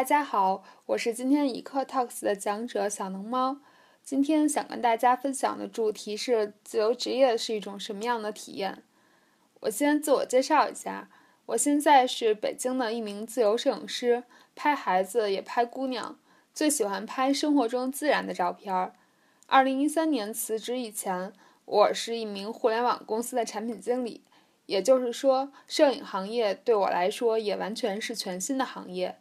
大家好，我是今天一课 Talks 的讲者小能猫。今天想跟大家分享的主题是自由职业是一种什么样的体验。我先自我介绍一下，我现在是北京的一名自由摄影师，拍孩子也拍姑娘，最喜欢拍生活中自然的照片。二零一三年辞职以前，我是一名互联网公司的产品经理。也就是说，摄影行业对我来说也完全是全新的行业。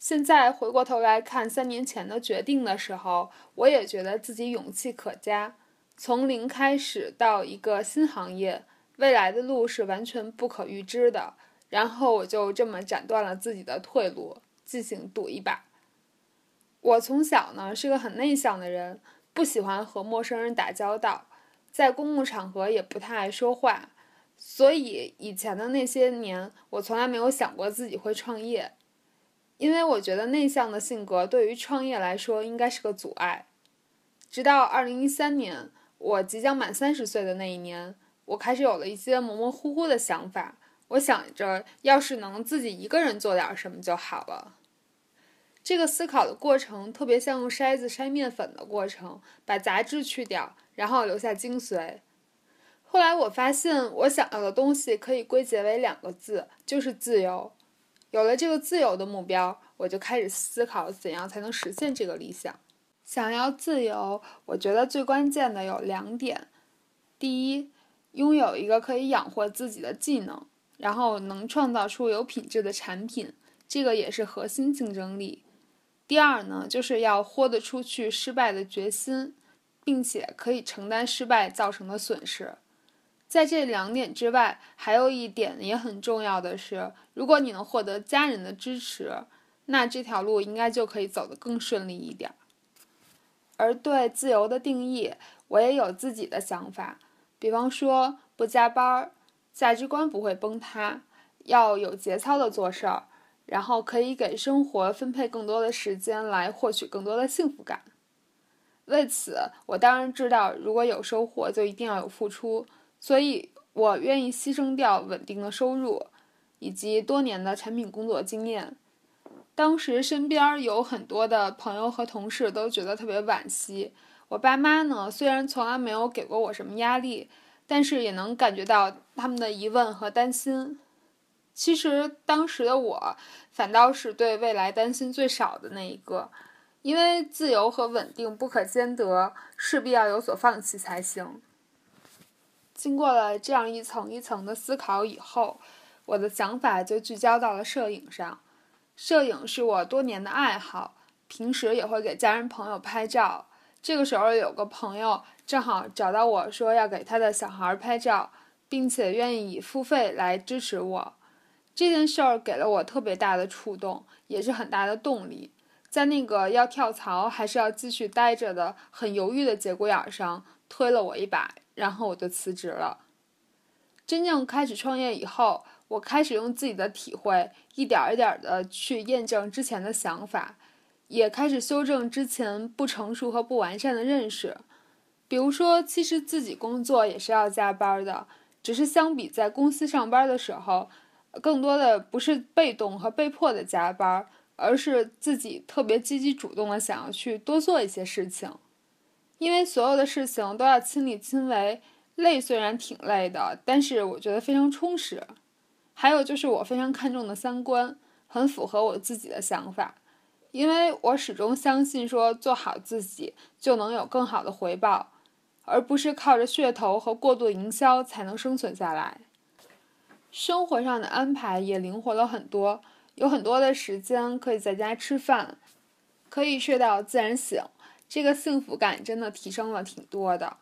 现在回过头来看三年前的决定的时候，我也觉得自己勇气可嘉。从零开始到一个新行业，未来的路是完全不可预知的。然后我就这么斩断了自己的退路，进行赌一把。我从小呢是个很内向的人，不喜欢和陌生人打交道，在公共场合也不太爱说话。所以以前的那些年，我从来没有想过自己会创业，因为我觉得内向的性格对于创业来说应该是个阻碍。直到二零一三年，我即将满三十岁的那一年，我开始有了一些模模糊糊的想法。我想着，要是能自己一个人做点什么就好了。这个思考的过程特别像用筛子筛面粉的过程，把杂质去掉，然后留下精髓。后来我发现，我想要的东西可以归结为两个字，就是自由。有了这个自由的目标，我就开始思考怎样才能实现这个理想。想要自由，我觉得最关键的有两点：第一，拥有一个可以养活自己的技能，然后能创造出有品质的产品，这个也是核心竞争力；第二呢，就是要豁得出去失败的决心，并且可以承担失败造成的损失。在这两点之外，还有一点也很重要的是，如果你能获得家人的支持，那这条路应该就可以走得更顺利一点。而对自由的定义，我也有自己的想法。比方说，不加班，价值观不会崩塌，要有节操的做事儿，然后可以给生活分配更多的时间来获取更多的幸福感。为此，我当然知道，如果有收获，就一定要有付出。所以，我愿意牺牲掉稳定的收入，以及多年的产品工作经验。当时身边有很多的朋友和同事都觉得特别惋惜。我爸妈呢，虽然从来没有给过我什么压力，但是也能感觉到他们的疑问和担心。其实当时的我，反倒是对未来担心最少的那一个，因为自由和稳定不可兼得，势必要有所放弃才行。经过了这样一层一层的思考以后，我的想法就聚焦到了摄影上。摄影是我多年的爱好，平时也会给家人朋友拍照。这个时候有个朋友正好找到我说要给他的小孩拍照，并且愿意以付费来支持我。这件事儿给了我特别大的触动，也是很大的动力。在那个要跳槽还是要继续待着的很犹豫的节骨眼上，推了我一把。然后我就辞职了。真正开始创业以后，我开始用自己的体会，一点一点的去验证之前的想法，也开始修正之前不成熟和不完善的认识。比如说，其实自己工作也是要加班的，只是相比在公司上班的时候，更多的不是被动和被迫的加班，而是自己特别积极主动的想要去多做一些事情。因为所有的事情都要亲力亲为，累虽然挺累的，但是我觉得非常充实。还有就是我非常看重的三观，很符合我自己的想法。因为我始终相信说做好自己就能有更好的回报，而不是靠着噱头和过度营销才能生存下来。生活上的安排也灵活了很多，有很多的时间可以在家吃饭，可以睡到自然醒。这个幸福感真的提升了挺多的，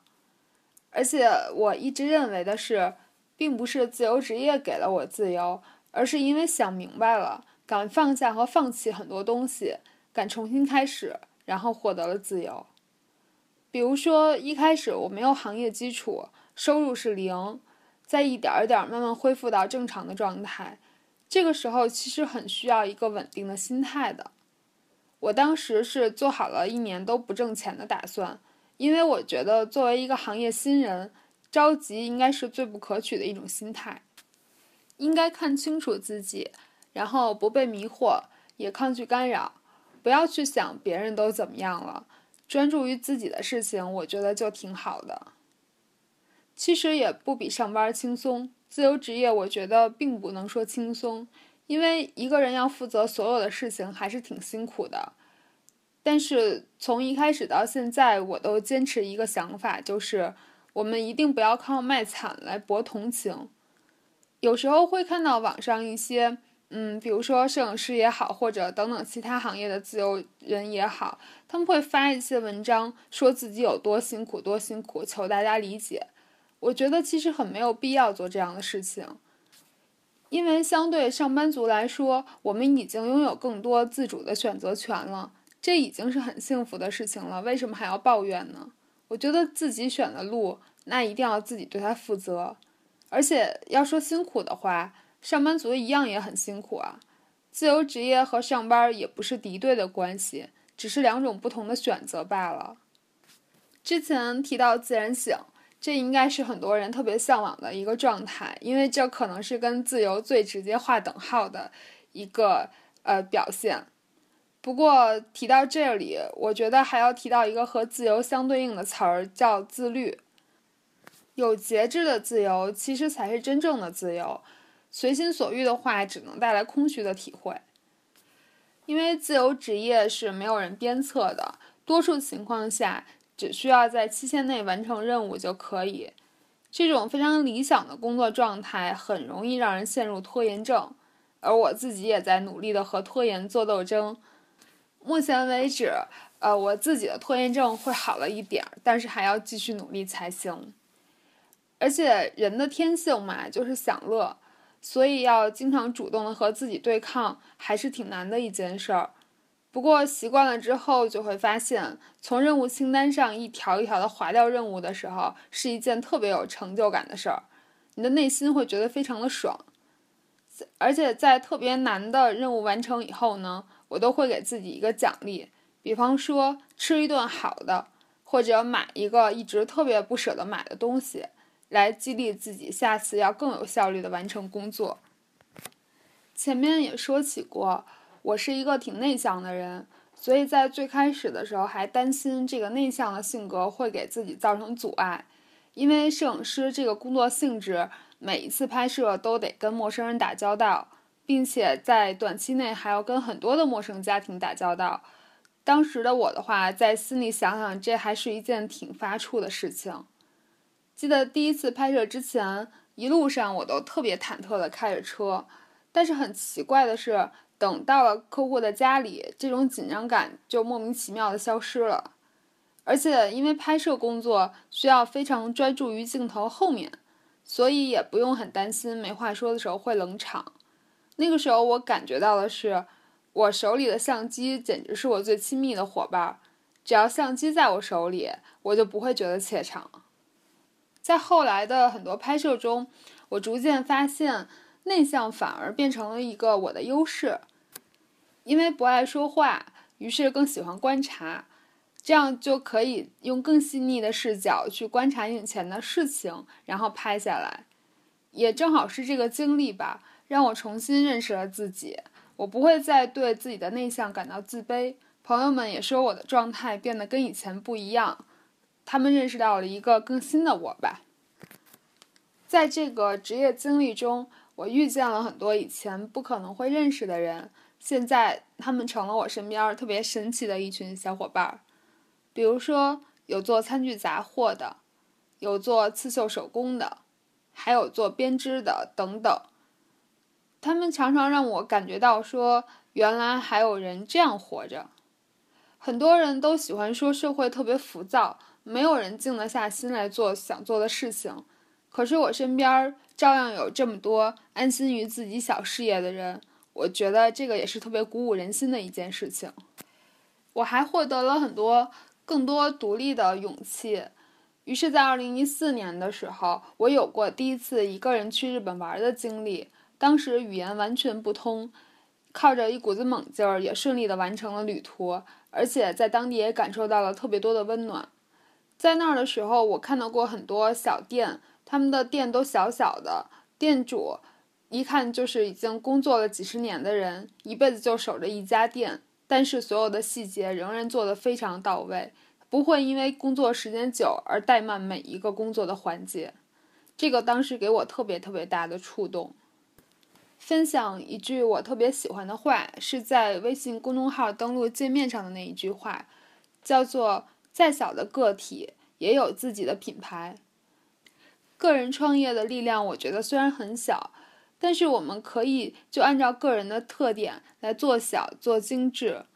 而且我一直认为的是，并不是自由职业给了我自由，而是因为想明白了，敢放下和放弃很多东西，敢重新开始，然后获得了自由。比如说，一开始我没有行业基础，收入是零，在一点儿点儿慢慢恢复到正常的状态，这个时候其实很需要一个稳定的心态的。我当时是做好了一年都不挣钱的打算，因为我觉得作为一个行业新人，着急应该是最不可取的一种心态，应该看清楚自己，然后不被迷惑，也抗拒干扰，不要去想别人都怎么样了，专注于自己的事情，我觉得就挺好的。其实也不比上班轻松，自由职业我觉得并不能说轻松，因为一个人要负责所有的事情还是挺辛苦的。但是从一开始到现在，我都坚持一个想法，就是我们一定不要靠卖惨来博同情。有时候会看到网上一些，嗯，比如说摄影师也好，或者等等其他行业的自由人也好，他们会发一些文章，说自己有多辛苦，多辛苦，求大家理解。我觉得其实很没有必要做这样的事情，因为相对上班族来说，我们已经拥有更多自主的选择权了，这已经是很幸福的事情了。为什么还要抱怨呢？我觉得自己选的路，那一定要自己对它负责。而且要说辛苦的话，上班族一样也很辛苦啊。自由职业和上班也不是敌对的关系，只是两种不同的选择罢了。之前提到自然醒，这应该是很多人特别向往的一个状态，因为这可能是跟自由最直接划等号的一个呃表现。不过提到这里，我觉得还要提到一个和自由相对应的词儿，叫自律。有节制的自由，其实才是真正的自由。随心所欲的话，只能带来空虚的体会。因为自由职业是没有人鞭策的，多数情况下，只需要在期限内完成任务就可以。这种非常理想的工作状态，很容易让人陷入拖延症。而我自己也在努力的和拖延做斗争。目前为止，呃，我自己的拖延症会好了一点儿，但是还要继续努力才行。而且人的天性嘛，就是享乐，所以要经常主动的和自己对抗，还是挺难的一件事儿。不过习惯了之后，就会发现，从任务清单上一条一条的划掉任务的时候，是一件特别有成就感的事儿。你的内心会觉得非常的爽。而且在特别难的任务完成以后呢，我都会给自己一个奖励，比方说吃一顿好的，或者买一个一直特别不舍得买的东西。来激励自己，下次要更有效率的完成工作。前面也说起过，我是一个挺内向的人，所以在最开始的时候还担心这个内向的性格会给自己造成阻碍，因为摄影师这个工作性质，每一次拍摄都得跟陌生人打交道，并且在短期内还要跟很多的陌生家庭打交道。当时的我的话，在心里想想，这还是一件挺发怵的事情。记得第一次拍摄之前，一路上我都特别忐忑的开着车，但是很奇怪的是，等到了客户的家里，这种紧张感就莫名其妙的消失了。而且因为拍摄工作需要非常专注于镜头后面，所以也不用很担心没话说的时候会冷场。那个时候我感觉到的是，我手里的相机简直是我最亲密的伙伴，只要相机在我手里，我就不会觉得怯场。在后来的很多拍摄中，我逐渐发现，内向反而变成了一个我的优势。因为不爱说话，于是更喜欢观察，这样就可以用更细腻的视角去观察眼前的事情，然后拍下来。也正好是这个经历吧，让我重新认识了自己。我不会再对自己的内向感到自卑。朋友们也说我的状态变得跟以前不一样。他们认识到了一个更新的我吧。在这个职业经历中，我遇见了很多以前不可能会认识的人，现在他们成了我身边特别神奇的一群小伙伴儿。比如说，有做餐具杂货的，有做刺绣手工的，还有做编织的等等。他们常常让我感觉到说，原来还有人这样活着。很多人都喜欢说社会特别浮躁。没有人静得下心来做想做的事情，可是我身边照样有这么多安心于自己小事业的人，我觉得这个也是特别鼓舞人心的一件事情。我还获得了很多更多独立的勇气，于是，在二零一四年的时候，我有过第一次一个人去日本玩的经历。当时语言完全不通，靠着一股子猛劲儿，也顺利的完成了旅途，而且在当地也感受到了特别多的温暖。在那儿的时候，我看到过很多小店，他们的店都小小的，店主一看就是已经工作了几十年的人，一辈子就守着一家店，但是所有的细节仍然做得非常到位，不会因为工作时间久而怠慢每一个工作的环节。这个当时给我特别特别大的触动。分享一句我特别喜欢的话，是在微信公众号登录界面上的那一句话，叫做“再小的个体也有自己的品牌”。个人创业的力量，我觉得虽然很小，但是我们可以就按照个人的特点来做小、做精致，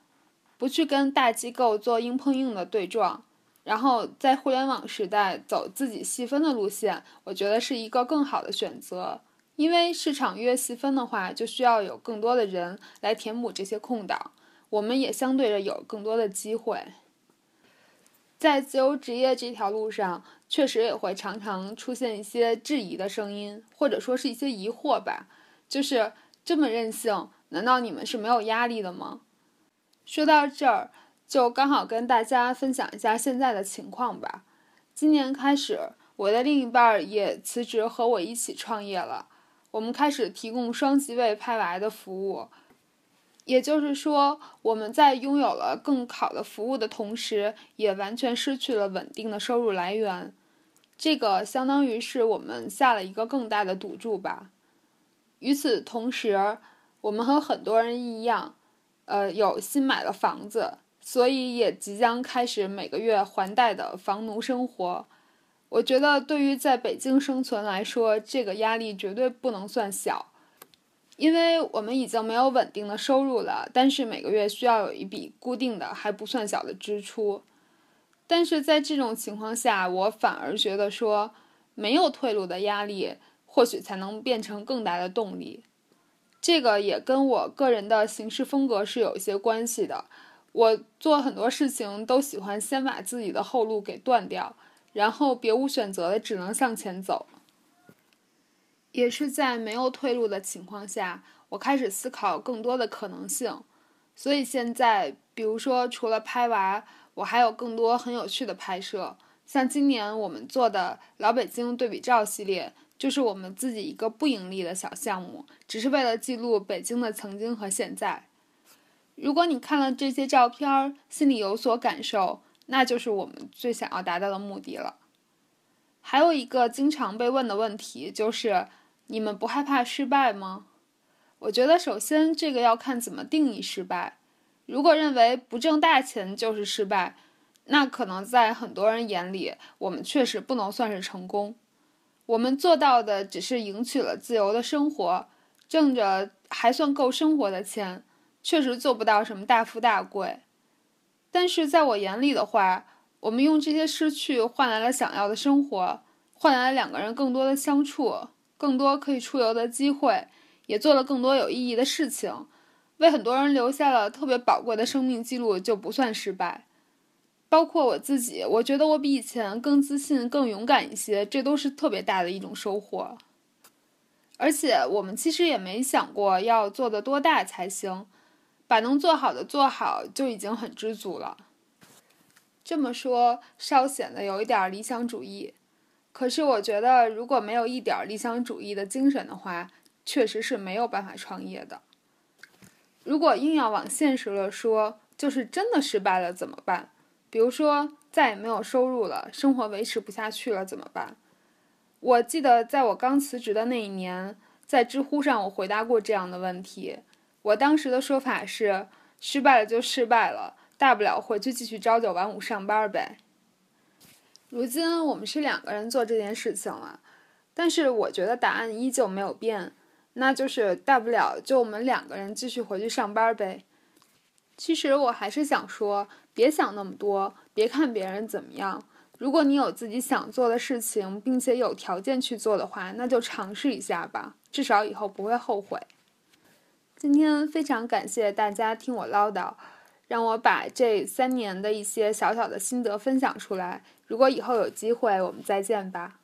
不去跟大机构做硬碰硬的对撞，然后在互联网时代走自己细分的路线，我觉得是一个更好的选择。因为市场越细分的话，就需要有更多的人来填补这些空档，我们也相对着有更多的机会。在自由职业这条路上，确实也会常常出现一些质疑的声音，或者说是一些疑惑吧。就是这么任性，难道你们是没有压力的吗？说到这儿，就刚好跟大家分享一下现在的情况吧。今年开始，我的另一半也辞职和我一起创业了。我们开始提供双机位拍娃的服务，也就是说，我们在拥有了更好的服务的同时，也完全失去了稳定的收入来源。这个相当于是我们下了一个更大的赌注吧。与此同时，我们和很多人一样，呃，有新买了房子，所以也即将开始每个月还贷的房奴生活。我觉得对于在北京生存来说，这个压力绝对不能算小，因为我们已经没有稳定的收入了，但是每个月需要有一笔固定的还不算小的支出。但是在这种情况下，我反而觉得说，没有退路的压力，或许才能变成更大的动力。这个也跟我个人的行事风格是有一些关系的。我做很多事情都喜欢先把自己的后路给断掉。然后别无选择的只能向前走，也是在没有退路的情况下，我开始思考更多的可能性。所以现在，比如说除了拍娃，我还有更多很有趣的拍摄。像今年我们做的老北京对比照系列，就是我们自己一个不盈利的小项目，只是为了记录北京的曾经和现在。如果你看了这些照片，心里有所感受。那就是我们最想要达到的目的了。还有一个经常被问的问题就是：你们不害怕失败吗？我觉得首先这个要看怎么定义失败。如果认为不挣大钱就是失败，那可能在很多人眼里，我们确实不能算是成功。我们做到的只是赢取了自由的生活，挣着还算够生活的钱，确实做不到什么大富大贵。但是在我眼里的话，我们用这些失去换来了想要的生活，换来了两个人更多的相处，更多可以出游的机会，也做了更多有意义的事情，为很多人留下了特别宝贵的生命记录，就不算失败。包括我自己，我觉得我比以前更自信、更勇敢一些，这都是特别大的一种收获。而且我们其实也没想过要做的多大才行。把能做好的做好就已经很知足了。这么说稍显得有一点理想主义，可是我觉得如果没有一点理想主义的精神的话，确实是没有办法创业的。如果硬要往现实了说，就是真的失败了怎么办？比如说再也没有收入了，生活维持不下去了怎么办？我记得在我刚辞职的那一年，在知乎上我回答过这样的问题。我当时的说法是，失败了就失败了，大不了回去继续朝九晚五上班呗。如今我们是两个人做这件事情了，但是我觉得答案依旧没有变，那就是大不了就我们两个人继续回去上班呗。其实我还是想说，别想那么多，别看别人怎么样。如果你有自己想做的事情，并且有条件去做的话，那就尝试一下吧，至少以后不会后悔。今天非常感谢大家听我唠叨，让我把这三年的一些小小的心得分享出来。如果以后有机会，我们再见吧。